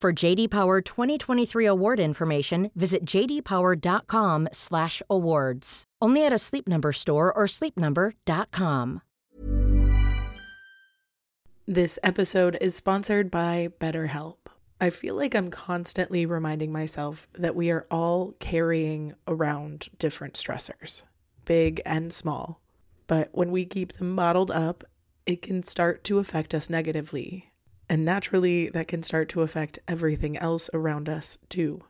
For JD Power 2023 award information, visit jdpower.com/awards. Only at a Sleep Number store or sleepnumber.com. This episode is sponsored by BetterHelp. I feel like I'm constantly reminding myself that we are all carrying around different stressors, big and small. But when we keep them bottled up, it can start to affect us negatively. And naturally, that can start to affect everything else around us too.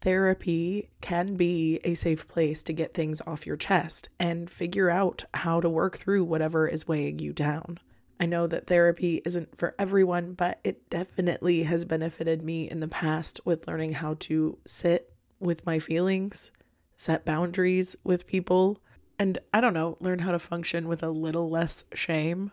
Therapy can be a safe place to get things off your chest and figure out how to work through whatever is weighing you down. I know that therapy isn't for everyone, but it definitely has benefited me in the past with learning how to sit with my feelings, set boundaries with people, and I don't know, learn how to function with a little less shame.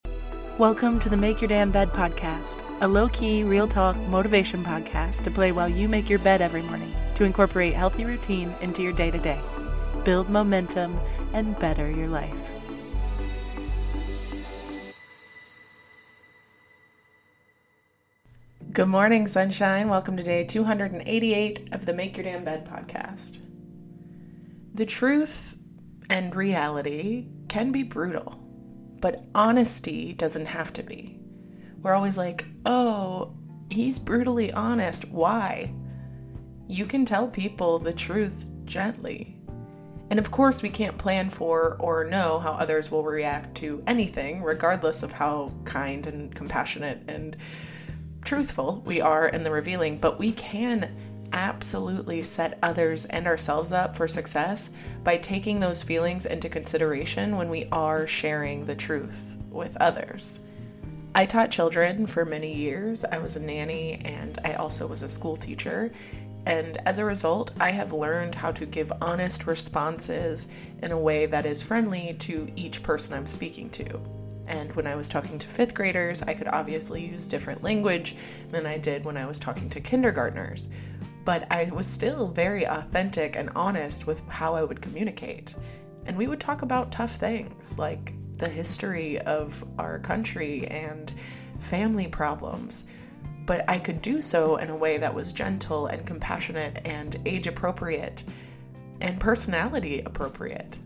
Welcome to the Make Your Damn Bed podcast, a low-key, real talk motivation podcast to play while you make your bed every morning to incorporate healthy routine into your day-to-day. Build momentum and better your life. Good morning, sunshine. Welcome to day 288 of the Make Your Damn Bed podcast. The truth and reality can be brutal, but honesty doesn't have to be. We're always like, oh, he's brutally honest. Why? You can tell people the truth gently. And of course, we can't plan for or know how others will react to anything, regardless of how kind and compassionate and truthful we are in the revealing, but we can absolutely set others and ourselves up for success by taking those feelings into consideration when we are sharing the truth with others. I taught children for many years. I was a nanny and I also was a school teacher. And as a result, I have learned how to give honest responses in a way that is friendly to each person I'm speaking to. And when I was talking to fifth graders, I could obviously use different language than I did when I was talking to kindergartners. But I was still very authentic and honest with how I would communicate. And we would talk about tough things like the history of our country and family problems. But I could do so in a way that was gentle and compassionate and age appropriate and personality appropriate.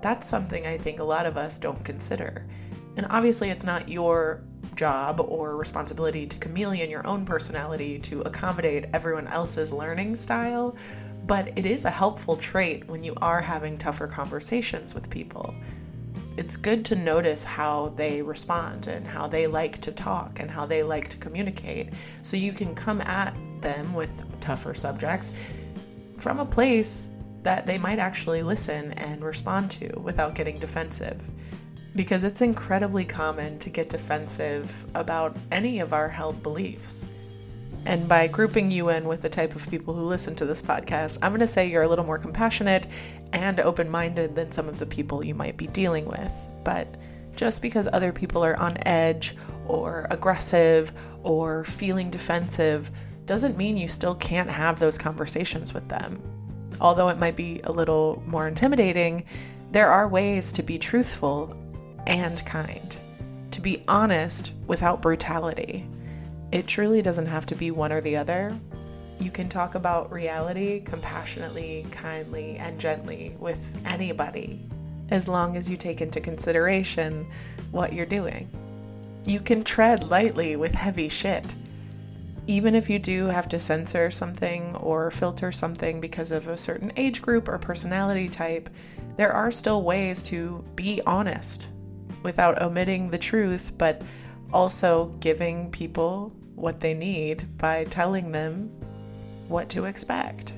That's something I think a lot of us don't consider. And obviously, it's not your job or responsibility to chameleon your own personality to accommodate everyone else's learning style, but it is a helpful trait when you are having tougher conversations with people. It's good to notice how they respond and how they like to talk and how they like to communicate so you can come at them with tougher subjects from a place that they might actually listen and respond to without getting defensive because it's incredibly common to get defensive about any of our held beliefs. And by grouping you in with the type of people who listen to this podcast, I'm going to say you're a little more compassionate and open minded than some of the people you might be dealing with. But just because other people are on edge or aggressive or feeling defensive doesn't mean you still can't have those conversations with them. although it might be a little more intimidating, there are ways to be truthful and kind, to be honest without brutality. It truly doesn't have to be one or the other. You can talk about reality compassionately, kindly, and gently with anybody as long as you take into consideration what you're doing. You can tread lightly with heavy shit. Even if you do have to censor something or filter something because of a certain age group or personality type, there are still ways to be honest without omitting the truth, but also giving people what they need by telling them what to expect.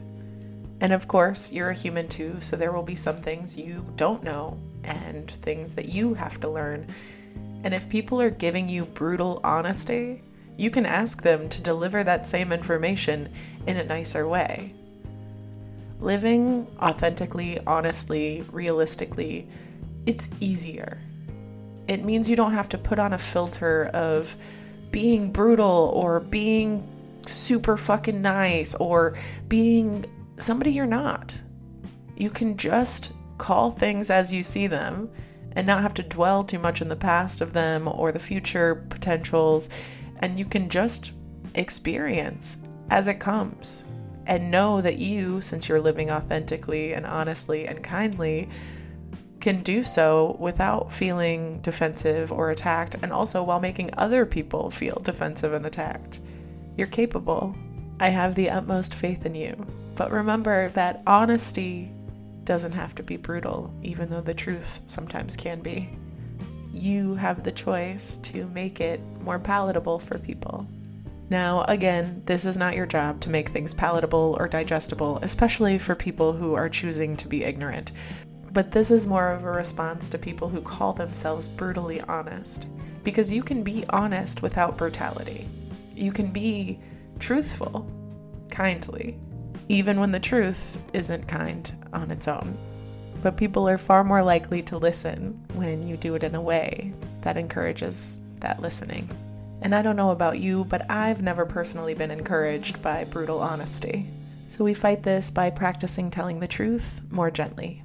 And of course, you're a human too, so there will be some things you don't know and things that you have to learn. And if people are giving you brutal honesty, you can ask them to deliver that same information in a nicer way. Living authentically, honestly, realistically, it's easier. It means you don't have to put on a filter of being brutal or being super fucking nice or being somebody you're not. You can just call things as you see them and not have to dwell too much in the past of them or the future potentials. And you can just experience as it comes and know that you, since you're living authentically and honestly and kindly, can do so without feeling defensive or attacked, and also while making other people feel defensive and attacked. You're capable. I have the utmost faith in you. But remember that honesty doesn't have to be brutal, even though the truth sometimes can be. You have the choice to make it more palatable for people. Now, again, this is not your job to make things palatable or digestible, especially for people who are choosing to be ignorant. But this is more of a response to people who call themselves brutally honest. Because you can be honest without brutality. You can be truthful, kindly, even when the truth isn't kind on its own. But people are far more likely to listen when you do it in a way that encourages that listening. And I don't know about you, but I've never personally been encouraged by brutal honesty. So we fight this by practicing telling the truth more gently